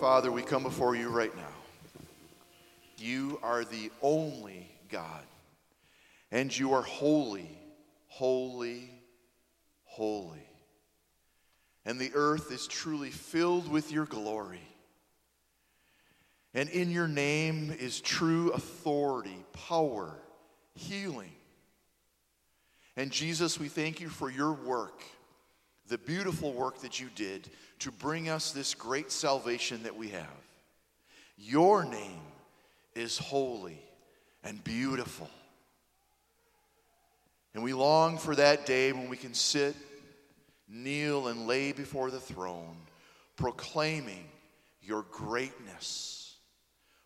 Father, we come before you right now. You are the only God, and you are holy, holy, holy. And the earth is truly filled with your glory. And in your name is true authority, power, healing. And Jesus, we thank you for your work, the beautiful work that you did to bring us this great salvation that we have. Your name is holy and beautiful. And we long for that day when we can sit, kneel, and lay before the throne, proclaiming your greatness.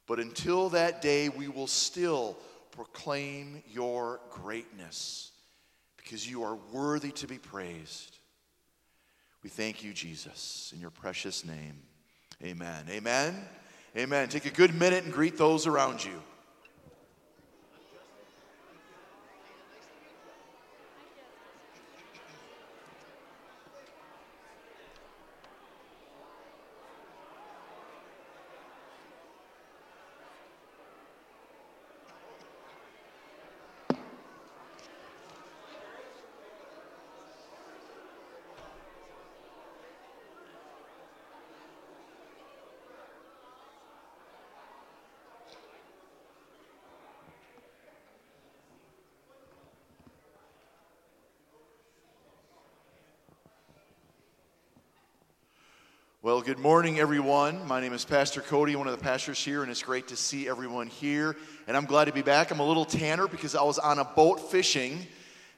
But until that day, we will still proclaim your greatness because you are worthy to be praised. We thank you, Jesus, in your precious name. Amen. Amen. Amen. Take a good minute and greet those around you. Well, good morning, everyone. My name is Pastor Cody, one of the pastors here, and it's great to see everyone here. And I'm glad to be back. I'm a little tanner because I was on a boat fishing.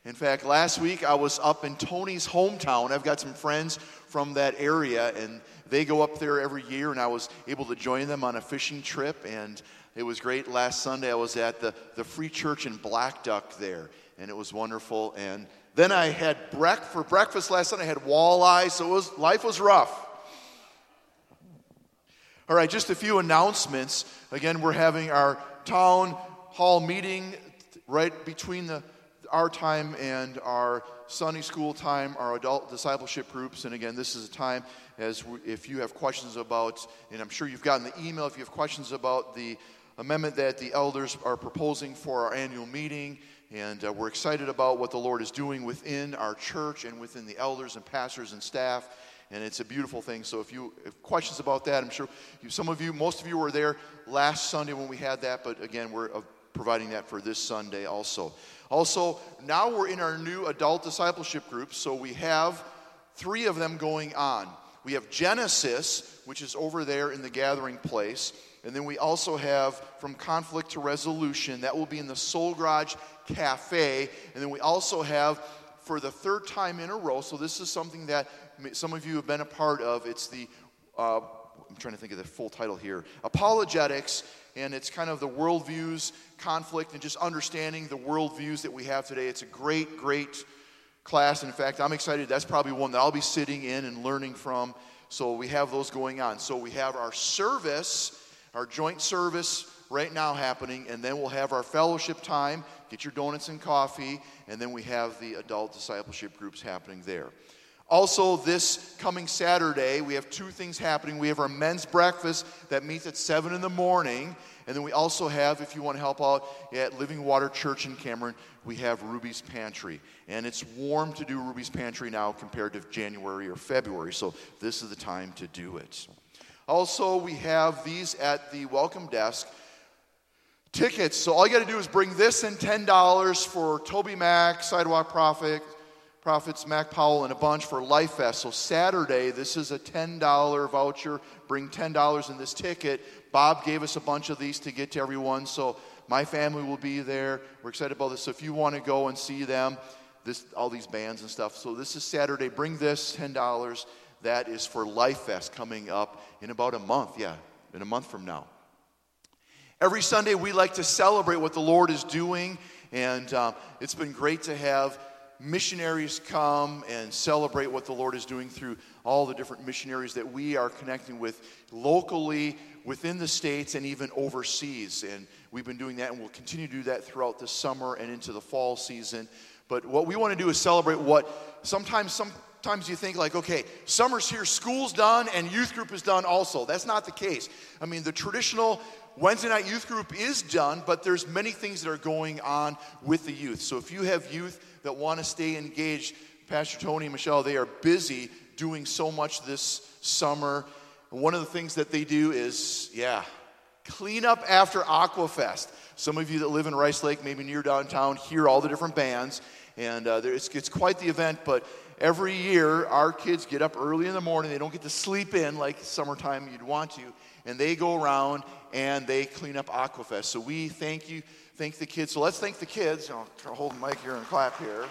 In fact, last week I was up in Tony's hometown. I've got some friends from that area, and they go up there every year, and I was able to join them on a fishing trip. And it was great. Last Sunday I was at the, the Free Church in Blackduck there, and it was wonderful. And then I had brec- for breakfast last Sunday. I had walleye, so was life was rough. All right, just a few announcements. Again, we're having our town hall meeting right between the, our time and our Sunday school time, our adult discipleship groups. And again, this is a time as we, if you have questions about, and I'm sure you've gotten the email, if you have questions about the amendment that the elders are proposing for our annual meeting. And uh, we're excited about what the Lord is doing within our church and within the elders and pastors and staff and it's a beautiful thing. So if you have questions about that, I'm sure you, some of you, most of you were there last Sunday when we had that, but again, we're uh, providing that for this Sunday also. Also, now we're in our new adult discipleship group, so we have three of them going on. We have Genesis, which is over there in the gathering place. And then we also have From Conflict to Resolution. That will be in the Soul Garage Cafe. And then we also have, for the third time in a row, so this is something that some of you have been a part of. It's the, uh, I'm trying to think of the full title here Apologetics, and it's kind of the worldviews, conflict, and just understanding the worldviews that we have today. It's a great, great class. In fact, I'm excited. That's probably one that I'll be sitting in and learning from. So we have those going on. So we have our service, our joint service right now happening, and then we'll have our fellowship time. Get your donuts and coffee, and then we have the adult discipleship groups happening there. Also, this coming Saturday, we have two things happening. We have our men's breakfast that meets at 7 in the morning. And then we also have, if you want to help out at Living Water Church in Cameron, we have Ruby's Pantry. And it's warm to do Ruby's Pantry now compared to January or February. So this is the time to do it. Also, we have these at the welcome desk tickets. So all you got to do is bring this and $10 for TobyMac, Sidewalk Prophet, Prophets Mac Powell and a bunch for Life Fest. So Saturday, this is a $10 voucher. Bring $10 in this ticket. Bob gave us a bunch of these to get to everyone. So my family will be there. We're excited about this. So if you want to go and see them, this all these bands and stuff. So this is Saturday. Bring this $10. That is for Life Fest coming up in about a month. Yeah, in a month from now. Every Sunday, we like to celebrate what the Lord is doing, and uh, it's been great to have missionaries come and celebrate what the Lord is doing through all the different missionaries that we are connecting with locally within the states and even overseas. And we've been doing that and we'll continue to do that throughout the summer and into the fall season. But what we want to do is celebrate what sometimes some sometimes you think like, okay, summer's here, school's done, and youth group is done also. That's not the case. I mean, the traditional Wednesday night youth group is done, but there's many things that are going on with the youth. So if you have youth that want to stay engaged, Pastor Tony and Michelle, they are busy doing so much this summer. One of the things that they do is, yeah, clean up after Aquafest. Some of you that live in Rice Lake, maybe near downtown, hear all the different bands. And uh, it's, it's quite the event, but every year our kids get up early in the morning. They don't get to sleep in like summertime you'd want to. And they go around and they clean up Aquafest. So we thank you, thank the kids. So let's thank the kids. I'll hold the mic here and clap here.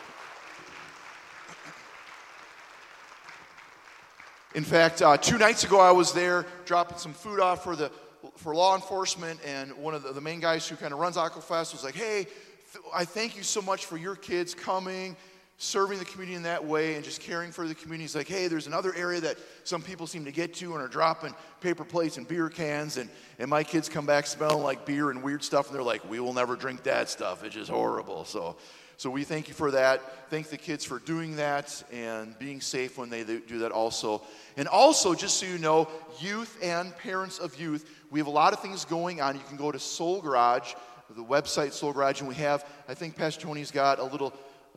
In fact, uh, two nights ago I was there dropping some food off for the for law enforcement, and one of the, the main guys who kind of runs Aquafest was like, "Hey, th- I thank you so much for your kids coming." Serving the community in that way and just caring for the community. He's like, hey, there's another area that some people seem to get to and are dropping paper plates and beer cans, and, and my kids come back smelling like beer and weird stuff, and they're like, we will never drink that stuff. It's just horrible. So, so we thank you for that. Thank the kids for doing that and being safe when they do that also. And also, just so you know, youth and parents of youth, we have a lot of things going on. You can go to Soul Garage, the website Soul Garage, and we have, I think Pastor Tony's got a little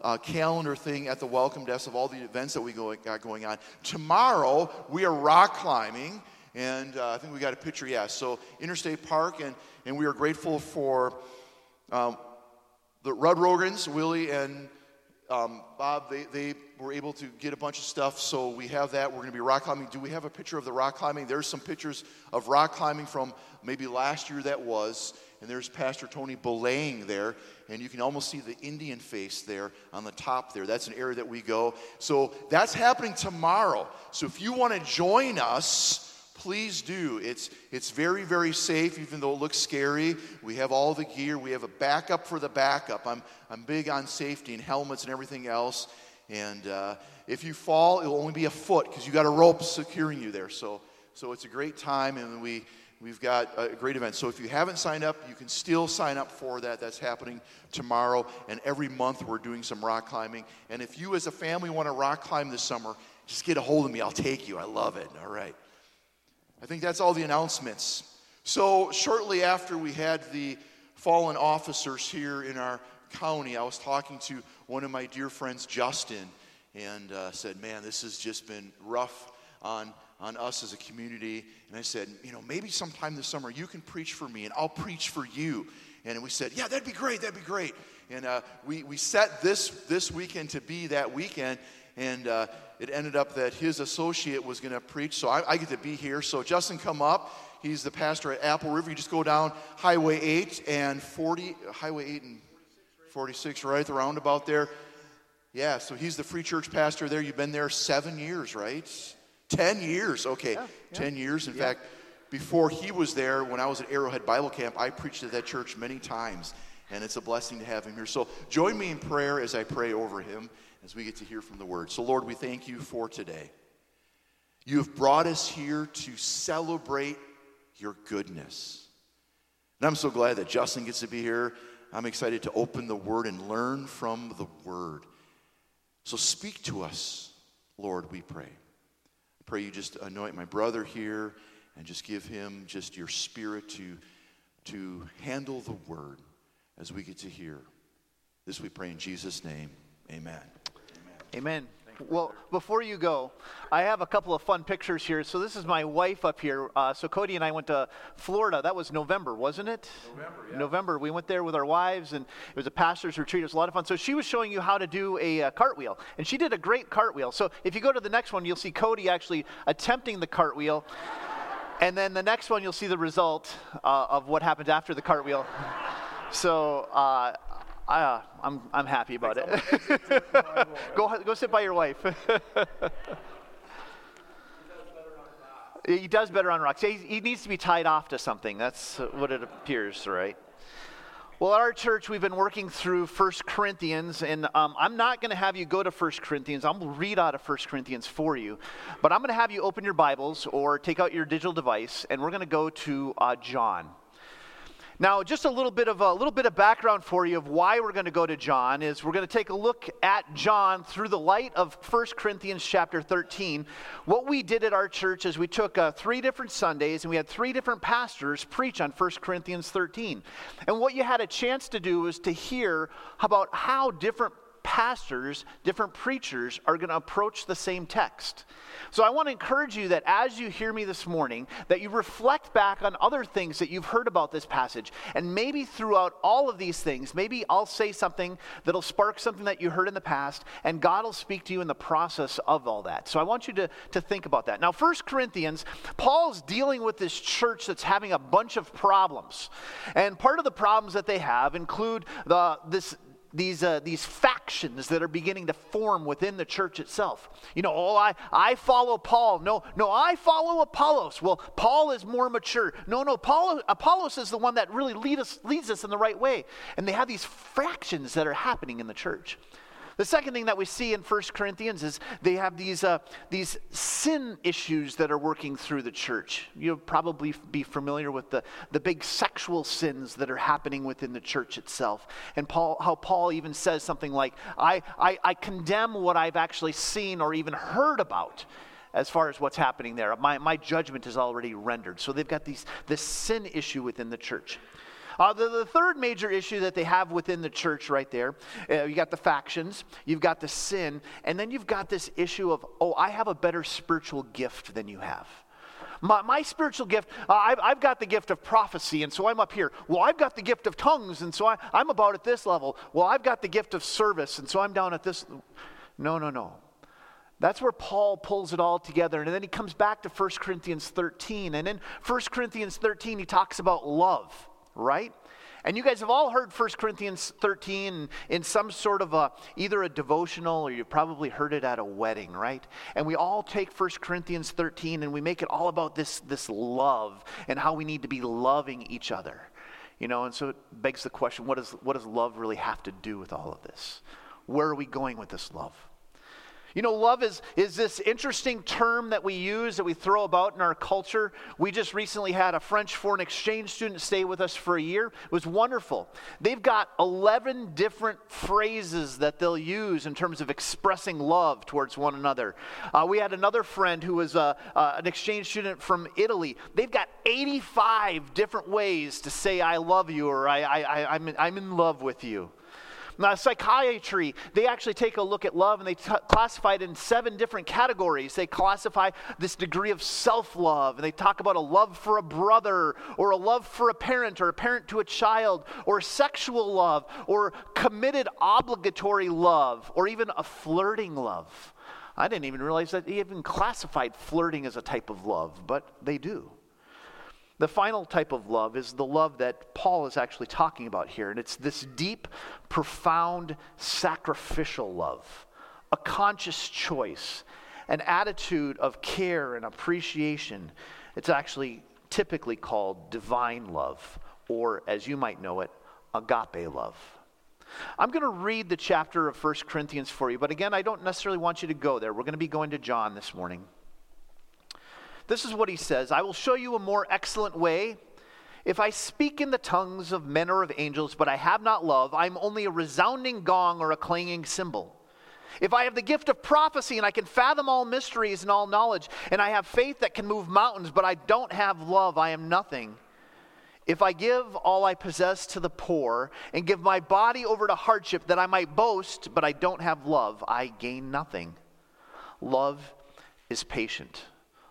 uh, calendar thing at the welcome desk of all the events that we go, got going on. Tomorrow, we are rock climbing, and uh, I think we got a picture, yeah. So, Interstate Park, and, and we are grateful for um, the Rudd Rogans, Willie and um, Bob, they, they were able to get a bunch of stuff, so we have that. We're going to be rock climbing. Do we have a picture of the rock climbing? There's some pictures of rock climbing from maybe last year that was and there's Pastor Tony belaying there, and you can almost see the Indian face there on the top there. That's an area that we go. So that's happening tomorrow. So if you want to join us, please do. It's, it's very, very safe, even though it looks scary. We have all the gear, we have a backup for the backup. I'm, I'm big on safety and helmets and everything else. And uh, if you fall, it'll only be a foot because you got a rope securing you there. So, so it's a great time, and we We've got a great event. So if you haven't signed up, you can still sign up for that. That's happening tomorrow. And every month we're doing some rock climbing. And if you as a family want to rock climb this summer, just get a hold of me. I'll take you. I love it. All right. I think that's all the announcements. So shortly after we had the fallen officers here in our county, I was talking to one of my dear friends, Justin, and uh, said, Man, this has just been rough on on us as a community. And I said, you know, maybe sometime this summer you can preach for me and I'll preach for you. And we said, yeah, that'd be great, that'd be great. And uh, we, we set this, this weekend to be that weekend. And uh, it ended up that his associate was going to preach. So I, I get to be here. So Justin, come up. He's the pastor at Apple River. You just go down Highway 8 and 40, Highway 8 and 46, right? The roundabout there. Yeah, so he's the free church pastor there. You've been there seven years, right? 10 years, okay. Yeah, yeah. 10 years. In yeah. fact, before he was there, when I was at Arrowhead Bible Camp, I preached at that church many times, and it's a blessing to have him here. So join me in prayer as I pray over him as we get to hear from the word. So, Lord, we thank you for today. You have brought us here to celebrate your goodness. And I'm so glad that Justin gets to be here. I'm excited to open the word and learn from the word. So speak to us, Lord, we pray. Pray you just anoint my brother here and just give him just your spirit to, to handle the word as we get to hear. This we pray in Jesus' name. Amen. Amen. Amen. Well, before you go, I have a couple of fun pictures here. So this is my wife up here. Uh, so Cody and I went to Florida. That was November, wasn't it? November. Yeah. November. We went there with our wives, and it was a pastor's retreat. It was a lot of fun. So she was showing you how to do a, a cartwheel, and she did a great cartwheel. So if you go to the next one, you'll see Cody actually attempting the cartwheel. And then the next one, you'll see the result uh, of what happened after the cartwheel. So uh, I, uh, I'm, I'm happy about it. go, go sit by your wife. he does better on rocks. He, he needs to be tied off to something. That's what it appears, right? Well, at our church, we've been working through 1 Corinthians, and um, I'm not going to have you go to 1 Corinthians. I'm going to read out of 1 Corinthians for you. But I'm going to have you open your Bibles or take out your digital device, and we're going to go to uh, John. Now, just a little bit of a little bit of background for you of why we're going to go to John is we're going to take a look at John through the light of 1 Corinthians chapter 13. What we did at our church is we took uh, three different Sundays and we had three different pastors preach on 1 Corinthians 13. And what you had a chance to do was to hear about how different pastors, different preachers are going to approach the same text. So I want to encourage you that as you hear me this morning, that you reflect back on other things that you've heard about this passage. And maybe throughout all of these things, maybe I'll say something that'll spark something that you heard in the past, and God will speak to you in the process of all that. So I want you to, to think about that. Now, First Corinthians, Paul's dealing with this church that's having a bunch of problems. And part of the problems that they have include the, this these, uh, these factions that are beginning to form within the church itself. You know, oh, I, I follow Paul. No, no, I follow Apollos. Well, Paul is more mature. No, no, Paul, Apollos is the one that really lead us, leads us in the right way. And they have these fractions that are happening in the church. The second thing that we see in 1 Corinthians is they have these, uh, these sin issues that are working through the church. You'll probably be familiar with the, the big sexual sins that are happening within the church itself. And Paul, how Paul even says something like, I, I, I condemn what I've actually seen or even heard about as far as what's happening there. My, my judgment is already rendered. So they've got these, this sin issue within the church. Uh, the, the, third major issue that they have within the church right there, uh, you got the factions, you've got the sin, and then you've got this issue of, oh, I have a better spiritual gift than you have. My, my spiritual gift, uh, I've, I've, got the gift of prophecy, and so I'm up here. Well, I've got the gift of tongues, and so I, I'm about at this level. Well, I've got the gift of service, and so I'm down at this. No, no, no. That's where Paul pulls it all together. And then he comes back to 1 Corinthians 13. And in 1 Corinthians 13, he talks about love right? And you guys have all heard 1 Corinthians 13 in some sort of a, either a devotional or you've probably heard it at a wedding, right? And we all take 1 Corinthians 13 and we make it all about this, this love and how we need to be loving each other. You know, and so it begs the question what, is, what does love really have to do with all of this? Where are we going with this love? You know, love is, is this interesting term that we use, that we throw about in our culture. We just recently had a French foreign exchange student stay with us for a year. It was wonderful. They've got 11 different phrases that they'll use in terms of expressing love towards one another. Uh, we had another friend who was uh, uh, an exchange student from Italy. They've got 85 different ways to say, I love you, or I, I, I, I'm, I'm in love with you. Now, psychiatry, they actually take a look at love and they t- classify it in seven different categories. They classify this degree of self love, and they talk about a love for a brother, or a love for a parent, or a parent to a child, or sexual love, or committed obligatory love, or even a flirting love. I didn't even realize that they even classified flirting as a type of love, but they do. The final type of love is the love that Paul is actually talking about here, and it's this deep, profound, sacrificial love, a conscious choice, an attitude of care and appreciation. It's actually typically called divine love, or as you might know it, agape love. I'm going to read the chapter of 1 Corinthians for you, but again, I don't necessarily want you to go there. We're going to be going to John this morning. This is what he says I will show you a more excellent way. If I speak in the tongues of men or of angels, but I have not love, I'm only a resounding gong or a clanging cymbal. If I have the gift of prophecy and I can fathom all mysteries and all knowledge, and I have faith that can move mountains, but I don't have love, I am nothing. If I give all I possess to the poor and give my body over to hardship that I might boast, but I don't have love, I gain nothing. Love is patient.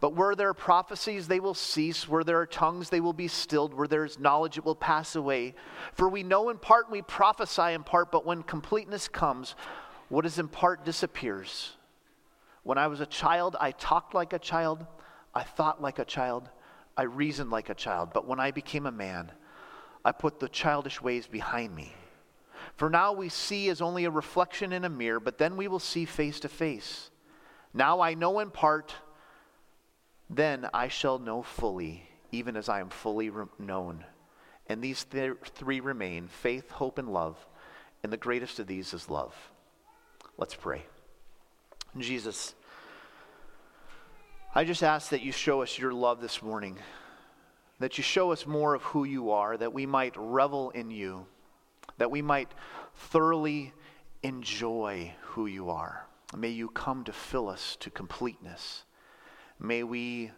But where there are prophecies, they will cease. Where there are tongues, they will be stilled. Where there is knowledge, it will pass away. For we know in part and we prophesy in part, but when completeness comes, what is in part disappears. When I was a child, I talked like a child, I thought like a child, I reasoned like a child. But when I became a man, I put the childish ways behind me. For now we see as only a reflection in a mirror, but then we will see face to face. Now I know in part, then I shall know fully, even as I am fully re- known. And these th- three remain faith, hope, and love. And the greatest of these is love. Let's pray. Jesus, I just ask that you show us your love this morning, that you show us more of who you are, that we might revel in you, that we might thoroughly enjoy who you are. May you come to fill us to completeness. May we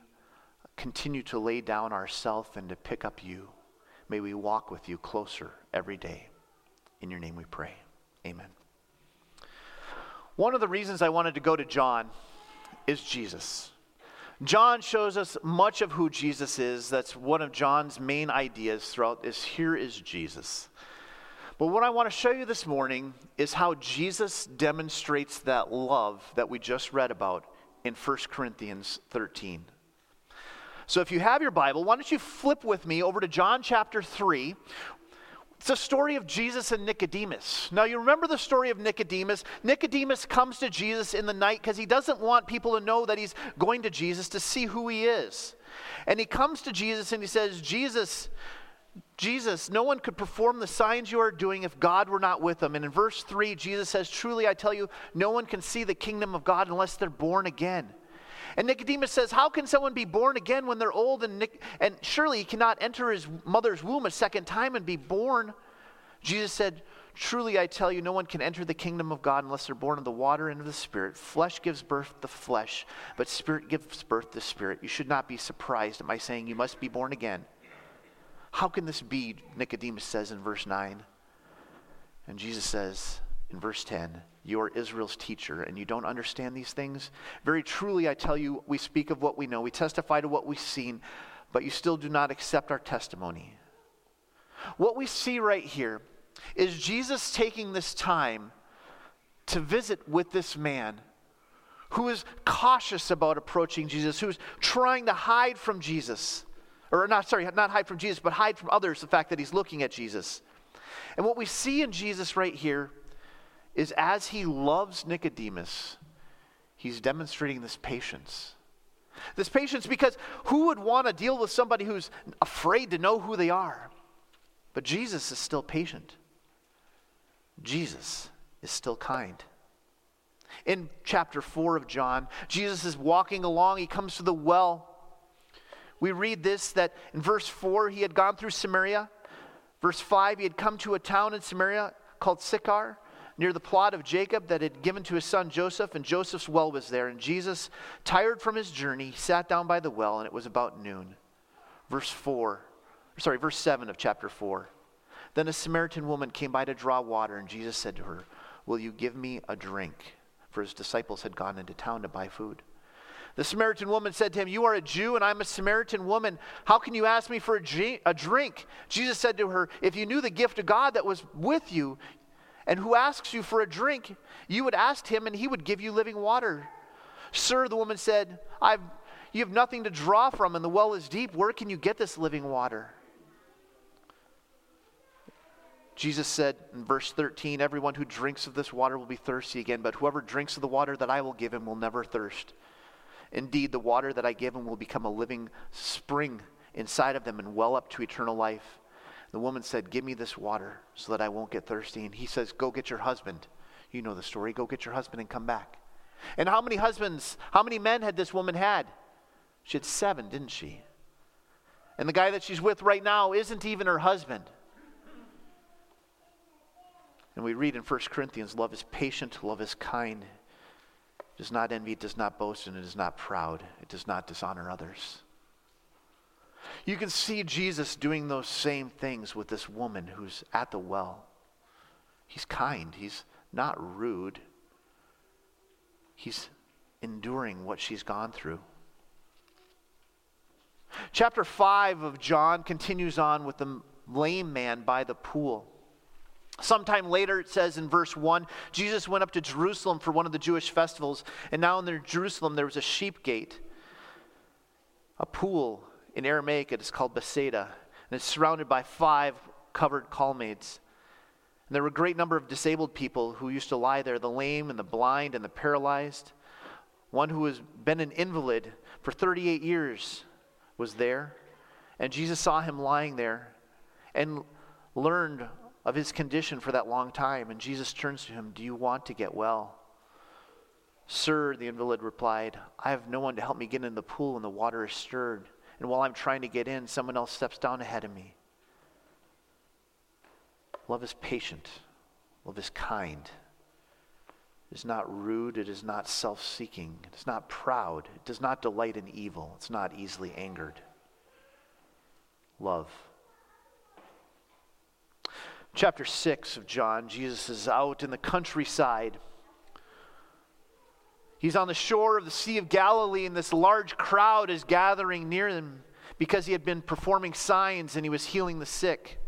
continue to lay down ourself and to pick up you. May we walk with you closer every day. In your name we pray. Amen. One of the reasons I wanted to go to John is Jesus. John shows us much of who Jesus is. That's one of John's main ideas throughout is Here is Jesus. But what I want to show you this morning is how Jesus demonstrates that love that we just read about in 1 Corinthians 13. So if you have your Bible, why don't you flip with me over to John chapter 3. It's a story of Jesus and Nicodemus. Now, you remember the story of Nicodemus? Nicodemus comes to Jesus in the night because he doesn't want people to know that he's going to Jesus to see who he is. And he comes to Jesus and he says, Jesus, Jesus, no one could perform the signs you are doing if God were not with them. And in verse 3, Jesus says, Truly I tell you, no one can see the kingdom of God unless they're born again. And Nicodemus says, How can someone be born again when they're old? And, Nic- and surely he cannot enter his mother's womb a second time and be born. Jesus said, Truly I tell you, no one can enter the kingdom of God unless they're born of the water and of the Spirit. Flesh gives birth to flesh, but Spirit gives birth to Spirit. You should not be surprised at my saying you must be born again. How can this be? Nicodemus says in verse 9. And Jesus says in verse 10, You are Israel's teacher, and you don't understand these things? Very truly, I tell you, we speak of what we know, we testify to what we've seen, but you still do not accept our testimony. What we see right here is Jesus taking this time to visit with this man who is cautious about approaching Jesus, who's trying to hide from Jesus or not, sorry, not hide from Jesus, but hide from others the fact that he's looking at Jesus. And what we see in Jesus right here is as he loves Nicodemus, he's demonstrating this patience. This patience because who would want to deal with somebody who's afraid to know who they are? But Jesus is still patient. Jesus is still kind. In chapter 4 of John, Jesus is walking along. He comes to the well we read this that in verse 4 he had gone through Samaria. Verse 5 he had come to a town in Samaria called Sychar near the plot of Jacob that had given to his son Joseph, and Joseph's well was there. And Jesus, tired from his journey, sat down by the well, and it was about noon. Verse 4, sorry, verse 7 of chapter 4. Then a Samaritan woman came by to draw water, and Jesus said to her, Will you give me a drink? For his disciples had gone into town to buy food. The Samaritan woman said to him, You are a Jew, and I'm a Samaritan woman. How can you ask me for a drink? Jesus said to her, If you knew the gift of God that was with you, and who asks you for a drink, you would ask him, and he would give you living water. Sir, the woman said, I've, You have nothing to draw from, and the well is deep. Where can you get this living water? Jesus said in verse 13, Everyone who drinks of this water will be thirsty again, but whoever drinks of the water that I will give him will never thirst. Indeed, the water that I give them will become a living spring inside of them and well up to eternal life. The woman said, Give me this water so that I won't get thirsty. And he says, Go get your husband. You know the story. Go get your husband and come back. And how many husbands, how many men had this woman had? She had seven, didn't she? And the guy that she's with right now isn't even her husband. And we read in 1 Corinthians love is patient, love is kind does not envy, it does not boast, and it is not proud. It does not dishonor others. You can see Jesus doing those same things with this woman who's at the well. He's kind, he's not rude, he's enduring what she's gone through. Chapter 5 of John continues on with the lame man by the pool. Sometime later, it says in verse 1 Jesus went up to Jerusalem for one of the Jewish festivals, and now in Jerusalem there was a sheep gate, a pool. In Aramaic, it is called Bethsaida. and it's surrounded by five covered colonnades. And there were a great number of disabled people who used to lie there the lame and the blind and the paralyzed. One who has been an invalid for 38 years was there. And Jesus saw him lying there and learned of his condition for that long time. And Jesus turns to him, Do you want to get well? Sir, the invalid replied, I have no one to help me get in the pool, when the water is stirred. And while I'm trying to get in, someone else steps down ahead of me. Love is patient. Love is kind. It is not rude. It is not self seeking. It is not proud. It does not delight in evil. It's not easily angered. Love. Chapter 6 of John, Jesus is out in the countryside. He's on the shore of the Sea of Galilee, and this large crowd is gathering near him because he had been performing signs and he was healing the sick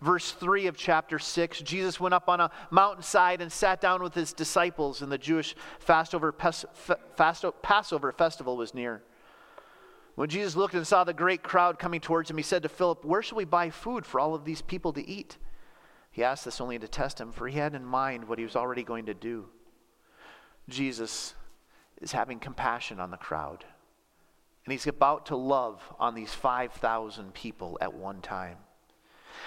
verse 3 of chapter 6, Jesus went up on a mountainside and sat down with his disciples, and the Jewish Passover, Passover festival was near. When Jesus looked and saw the great crowd coming towards him, he said to Philip, Where shall we buy food for all of these people to eat? He asked this only to test him, for he had in mind what he was already going to do. Jesus is having compassion on the crowd, and he's about to love on these 5,000 people at one time.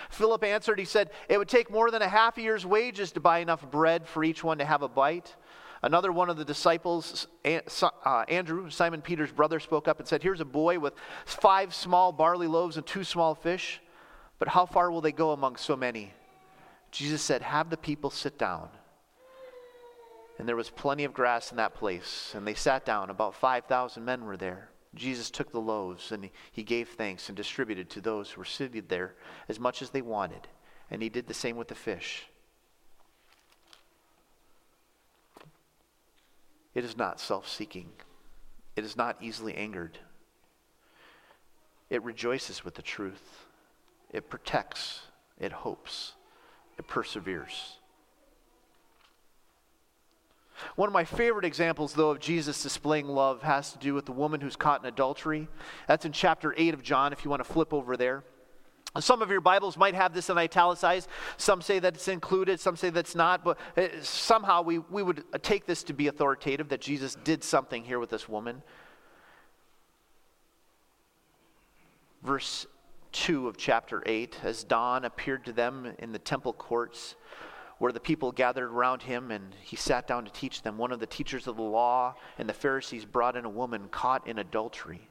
Philip answered, he said, It would take more than a half year's wages to buy enough bread for each one to have a bite. Another one of the disciples, uh, Andrew, Simon Peter's brother, spoke up and said, Here's a boy with five small barley loaves and two small fish, but how far will they go among so many? Jesus said, Have the people sit down. And there was plenty of grass in that place, and they sat down. About 5,000 men were there. Jesus took the loaves and he gave thanks and distributed to those who were seated there as much as they wanted. And he did the same with the fish. It is not self seeking, it is not easily angered. It rejoices with the truth, it protects, it hopes, it perseveres. One of my favorite examples, though, of Jesus displaying love has to do with the woman who's caught in adultery. That's in chapter 8 of John, if you want to flip over there. Some of your Bibles might have this in italicized. Some say that it's included, some say that's not, but uh, somehow we, we would take this to be authoritative that Jesus did something here with this woman. Verse 2 of chapter 8 As dawn appeared to them in the temple courts, where the people gathered around him and he sat down to teach them. One of the teachers of the law and the Pharisees brought in a woman caught in adultery.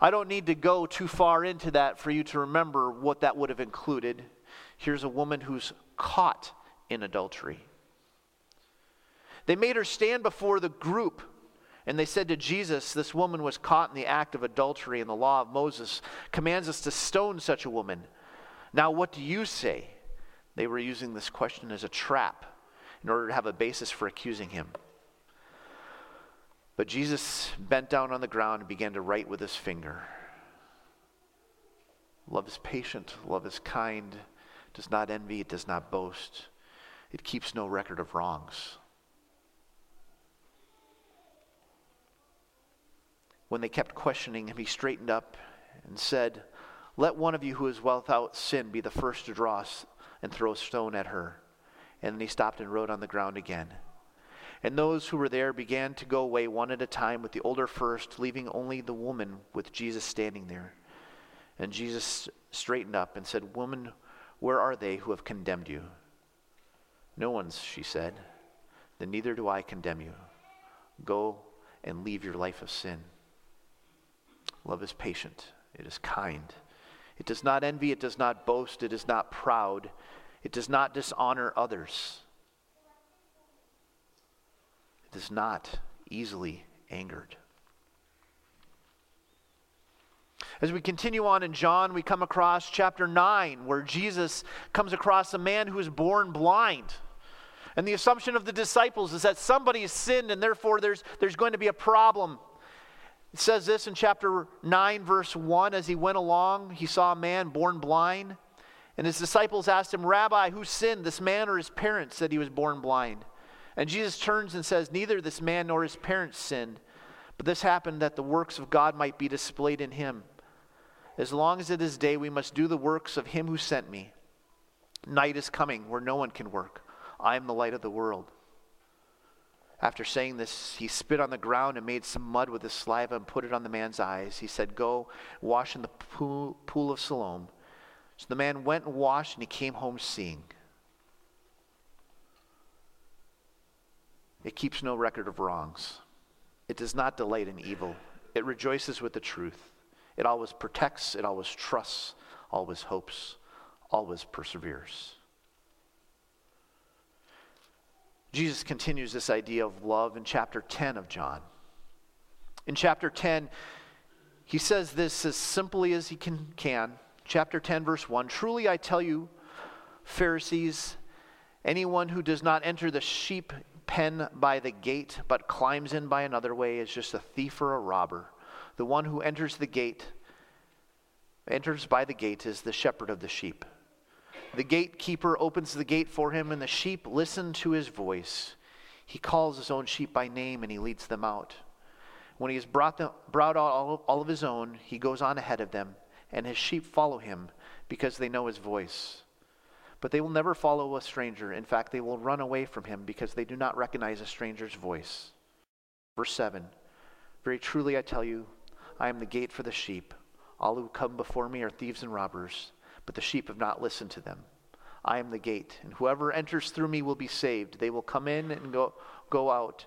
I don't need to go too far into that for you to remember what that would have included. Here's a woman who's caught in adultery. They made her stand before the group and they said to Jesus, This woman was caught in the act of adultery, and the law of Moses commands us to stone such a woman. Now, what do you say? They were using this question as a trap in order to have a basis for accusing him. But Jesus bent down on the ground and began to write with his finger. Love is patient, love is kind, does not envy, it does not boast, it keeps no record of wrongs. When they kept questioning him, he straightened up and said, Let one of you who is without sin be the first to draw and throw a stone at her. And then he stopped and wrote on the ground again. And those who were there began to go away one at a time, with the older first, leaving only the woman with Jesus standing there. And Jesus straightened up and said, Woman, where are they who have condemned you? No one's, she said. Then neither do I condemn you. Go and leave your life of sin. Love is patient, it is kind. It does not envy, it does not boast, it is not proud, it does not dishonor others. It is not easily angered. As we continue on in John, we come across chapter 9, where Jesus comes across a man who is born blind. And the assumption of the disciples is that somebody has sinned and therefore there's, there's going to be a problem. It says this in chapter 9, verse 1 As he went along, he saw a man born blind. And his disciples asked him, Rabbi, who sinned, this man or his parents, that he was born blind? And Jesus turns and says, Neither this man nor his parents sinned, but this happened that the works of God might be displayed in him. As long as it is day, we must do the works of him who sent me. Night is coming where no one can work. I am the light of the world. After saying this, he spit on the ground and made some mud with his saliva and put it on the man's eyes. He said, Go wash in the pool, pool of Siloam. So the man went and washed, and he came home seeing. It keeps no record of wrongs. It does not delight in evil. It rejoices with the truth. It always protects, it always trusts, always hopes, always perseveres. Jesus continues this idea of love in chapter 10 of John. In chapter 10, he says this as simply as he can, can. Chapter 10, verse 1 Truly I tell you, Pharisees, anyone who does not enter the sheep pen by the gate, but climbs in by another way, is just a thief or a robber. The one who enters the gate, enters by the gate, is the shepherd of the sheep. The gatekeeper opens the gate for him, and the sheep listen to his voice. He calls his own sheep by name and he leads them out. When he has brought, them, brought out all of, all of his own, he goes on ahead of them, and his sheep follow him because they know his voice. But they will never follow a stranger. In fact, they will run away from him because they do not recognize a stranger's voice. Verse 7 Very truly I tell you, I am the gate for the sheep. All who come before me are thieves and robbers but the sheep have not listened to them. I am the gate, and whoever enters through me will be saved. They will come in and go, go out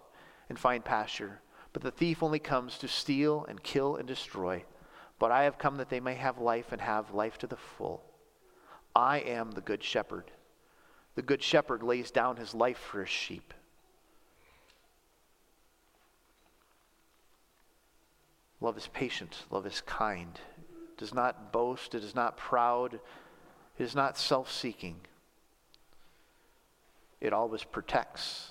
and find pasture. But the thief only comes to steal and kill and destroy. But I have come that they may have life and have life to the full. I am the good shepherd. The good shepherd lays down his life for his sheep. Love is patient, love is kind, does not boast, it is not proud, it is not self seeking. It always protects.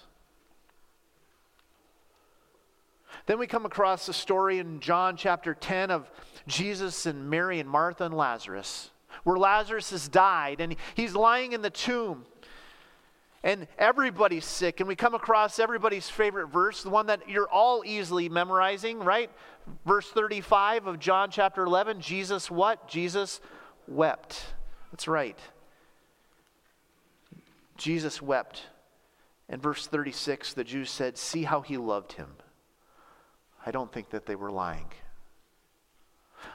Then we come across the story in John chapter 10 of Jesus and Mary and Martha and Lazarus, where Lazarus has died and he's lying in the tomb and everybody's sick. And we come across everybody's favorite verse, the one that you're all easily memorizing, right? Verse 35 of John chapter 11 Jesus what? Jesus wept. That's right. Jesus wept. And verse 36, the Jews said, See how he loved him. I don't think that they were lying.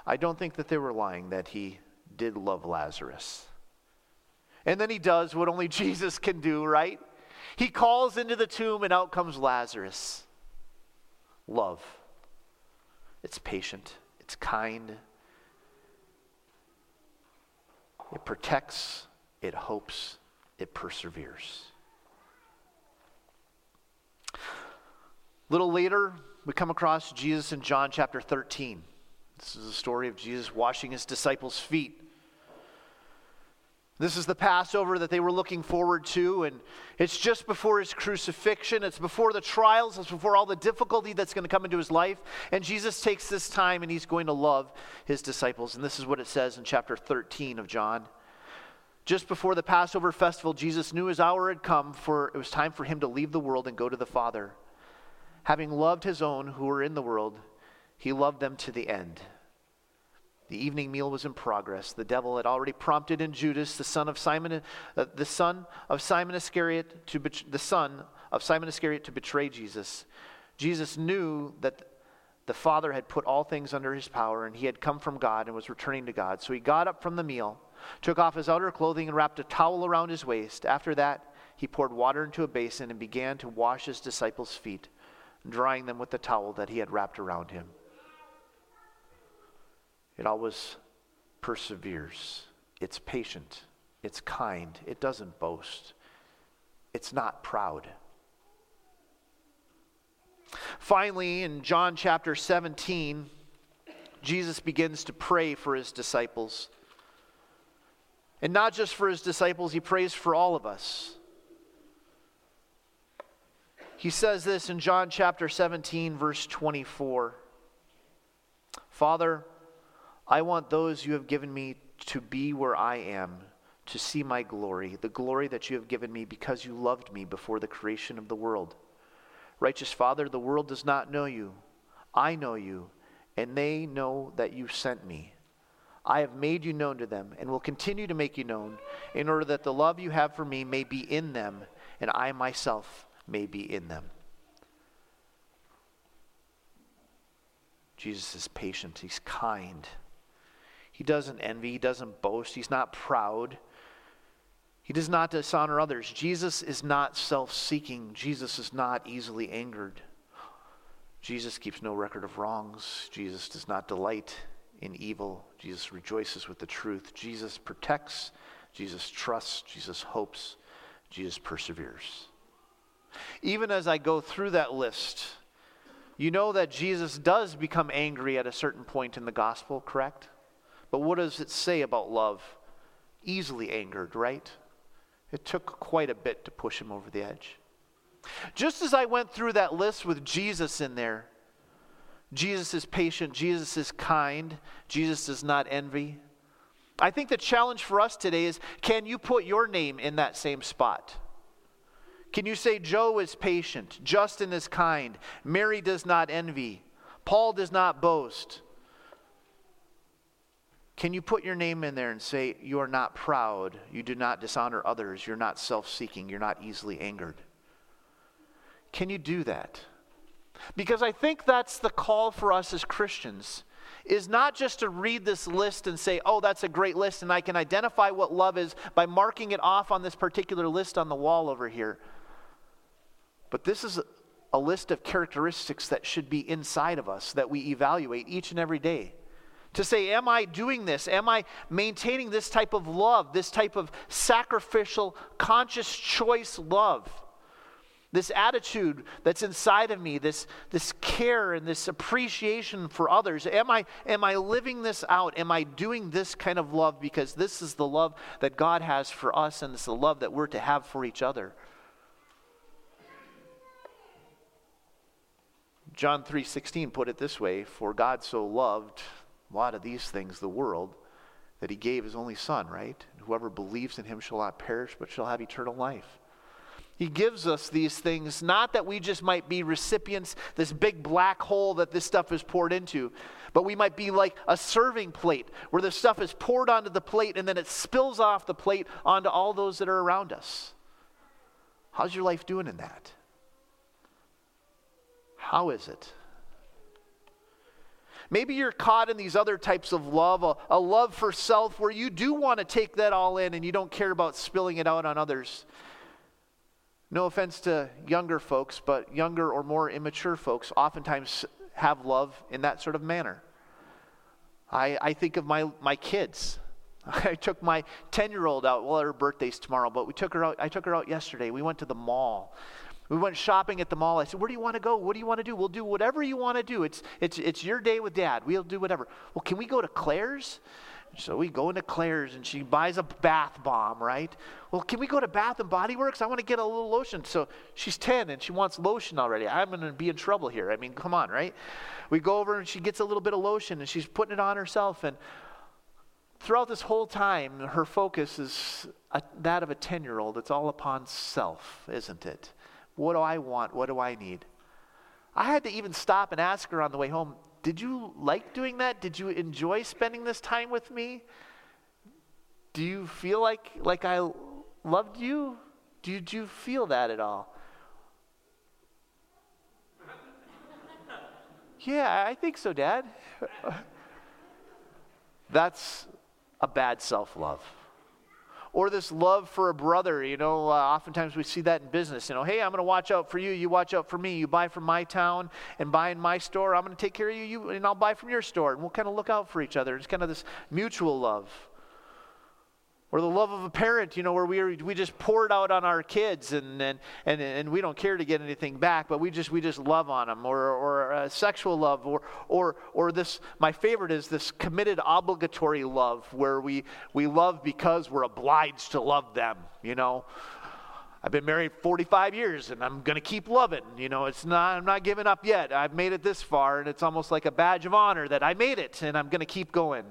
I don't think that they were lying that he did love Lazarus. And then he does what only Jesus can do, right? He calls into the tomb, and out comes Lazarus. Love. It's patient, it's kind, it protects, it hopes, it perseveres. A little later, we come across Jesus in John chapter 13. This is the story of Jesus washing his disciples' feet. This is the Passover that they were looking forward to, and it's just before his crucifixion. It's before the trials, it's before all the difficulty that's going to come into his life. And Jesus takes this time and he's going to love his disciples. And this is what it says in chapter 13 of John. Just before the Passover festival, Jesus knew his hour had come, for it was time for him to leave the world and go to the Father. Having loved his own who were in the world, he loved them to the end. The evening meal was in progress. The devil had already prompted in Judas, the son of Simon, uh, the son of Simon Iscariot, to bet- the son of Simon Iscariot to betray Jesus. Jesus knew that the Father had put all things under his power, and he had come from God and was returning to God. So he got up from the meal, took off his outer clothing, and wrapped a towel around his waist. After that, he poured water into a basin and began to wash his disciples' feet, drying them with the towel that he had wrapped around him. It always perseveres. It's patient. It's kind. It doesn't boast. It's not proud. Finally, in John chapter 17, Jesus begins to pray for his disciples. And not just for his disciples, he prays for all of us. He says this in John chapter 17, verse 24 Father, I want those you have given me to be where I am, to see my glory, the glory that you have given me because you loved me before the creation of the world. Righteous Father, the world does not know you. I know you, and they know that you sent me. I have made you known to them and will continue to make you known, in order that the love you have for me may be in them, and I myself may be in them. Jesus is patient, he's kind. He doesn't envy, he doesn't boast, he's not proud. He does not dishonor others. Jesus is not self seeking. Jesus is not easily angered. Jesus keeps no record of wrongs. Jesus does not delight in evil. Jesus rejoices with the truth. Jesus protects. Jesus trusts. Jesus hopes. Jesus perseveres. Even as I go through that list, you know that Jesus does become angry at a certain point in the gospel, correct? But what does it say about love? Easily angered, right? It took quite a bit to push him over the edge. Just as I went through that list with Jesus in there, Jesus is patient, Jesus is kind, Jesus does not envy. I think the challenge for us today is can you put your name in that same spot? Can you say Joe is patient, Justin is kind, Mary does not envy, Paul does not boast? Can you put your name in there and say, You are not proud, you do not dishonor others, you're not self seeking, you're not easily angered? Can you do that? Because I think that's the call for us as Christians is not just to read this list and say, oh, that's a great list, and I can identify what love is by marking it off on this particular list on the wall over here. But this is a list of characteristics that should be inside of us that we evaluate each and every day. To say, am I doing this? Am I maintaining this type of love, this type of sacrificial, conscious choice love? This attitude that's inside of me, this, this care and this appreciation for others. Am I, am I living this out? Am I doing this kind of love because this is the love that God has for us and it's the love that we're to have for each other? John 3:16 put it this way, for God so loved lot of these things the world that he gave his only son, right? Whoever believes in him shall not perish but shall have eternal life. He gives us these things not that we just might be recipients, this big black hole that this stuff is poured into, but we might be like a serving plate where the stuff is poured onto the plate and then it spills off the plate onto all those that are around us. How's your life doing in that? How is it? Maybe you're caught in these other types of love, a, a, love for self, where you do want to take that all in and you don't care about spilling it out on others. No offense to younger folks, but younger or more immature folks oftentimes have love in that sort of manner. I, I think of my, my kids. I took my 10 year old out. Well, her birthday's tomorrow, but we took her out. I took her out yesterday. We went to the mall. We went shopping at the mall. I said, Where do you want to go? What do you want to do? We'll do whatever you want to do. It's, it's, it's your day with dad. We'll do whatever. Well, can we go to Claire's? So we go into Claire's and she buys a bath bomb, right? Well, can we go to Bath and Body Works? I want to get a little lotion. So she's 10 and she wants lotion already. I'm going to be in trouble here. I mean, come on, right? We go over and she gets a little bit of lotion and she's putting it on herself. And throughout this whole time, her focus is a, that of a 10 year old. It's all upon self, isn't it? What do I want? What do I need? I had to even stop and ask her on the way home, Did you like doing that? Did you enjoy spending this time with me? Do you feel like, like I loved you? Did you feel that at all? yeah, I think so, Dad. That's a bad self love or this love for a brother. You know, uh, oftentimes we see that in business. You know, hey, I'm going to watch out for you. You watch out for me. You buy from my town and buy in my store. I'm going to take care of you, you, and I'll buy from your store. And we'll kind of look out for each other. It's kind of this mutual love. Or the love of a parent, you know, where we, we just pour it out on our kids and, and, and, and we don't care to get anything back, but we just, we just love on them. Or, or uh, sexual love. Or, or, or this, my favorite is this committed obligatory love where we, we love because we're obliged to love them, you know. I've been married 45 years and I'm going to keep loving. You know, it's not, I'm not giving up yet. I've made it this far and it's almost like a badge of honor that I made it and I'm going to keep going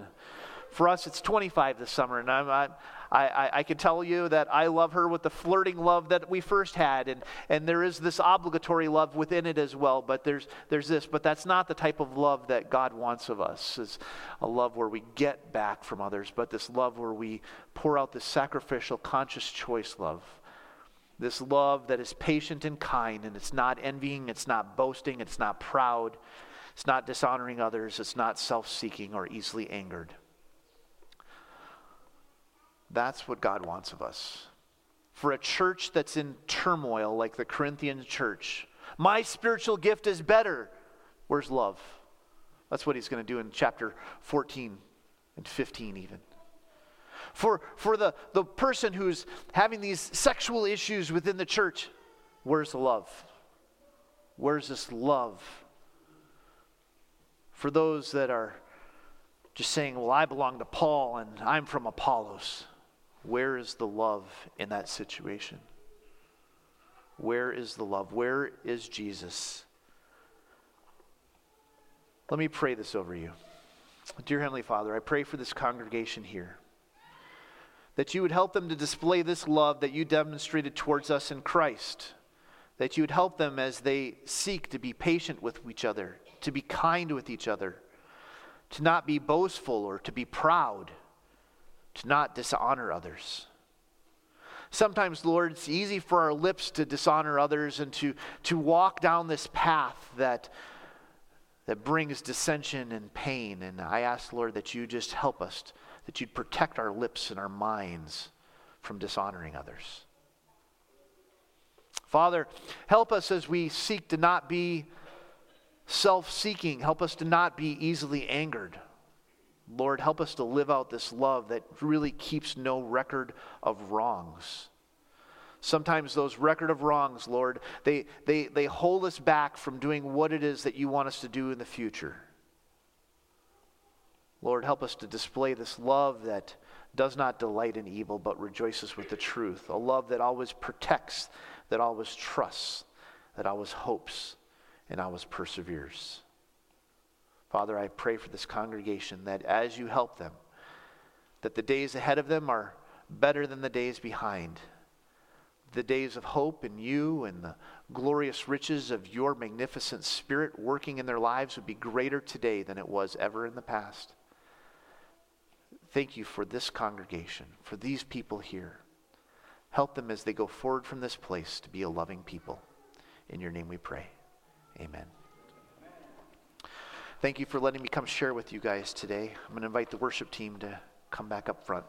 for us, it's 25 this summer, and I'm, I, I, I can tell you that I love her with the flirting love that we first had, and, and there is this obligatory love within it as well. But there's, there's this, but that's not the type of love that God wants of us. Is a love where we get back from others, but this love where we pour out this sacrificial, conscious choice love. This love that is patient and kind, and it's not envying, it's not boasting, it's not proud, it's not dishonoring others, it's not self seeking or easily angered. That's what God wants of us. For a church that's in turmoil like the Corinthian church, my spiritual gift is better. Where's love? That's what he's going to do in chapter 14 and 15, even. For, for the, the person who's having these sexual issues within the church, where's the love? Where's this love? For those that are just saying, well, I belong to Paul and I'm from Apollos. Where is the love in that situation? Where is the love? Where is Jesus? Let me pray this over you. Dear Heavenly Father, I pray for this congregation here that you would help them to display this love that you demonstrated towards us in Christ, that you would help them as they seek to be patient with each other, to be kind with each other, to not be boastful or to be proud to not dishonor others. Sometimes, Lord, it's easy for our lips to dishonor others and to, to walk down this path that, that brings dissension and pain. And I ask, Lord, that you just help us, that you'd protect our lips and our minds from dishonoring others. Father, help us as we seek to not be self seeking. Help us to not be easily angered. Lord, help us to live out this love that really keeps no record of wrongs. Sometimes those record of wrongs, Lord, they, they, they hold us back from doing what it is that you want us to do in the future. Lord, help us to display this love that does not delight in evil but rejoices with the truth. A love that always protects, that always trusts, that always hopes, and always perseveres. Father, I pray for this congregation that as you help them, that the days ahead of them are better than the days behind. The days of hope in you and the glorious riches of your magnificent spirit working in their lives would be greater today than it was ever in the past. Thank you for this congregation, for these people here. Help them as they go forward from this place to be a loving people. In your name we pray. Amen. Thank you for letting me come share with you guys today. I'm going to invite the worship team to come back up front.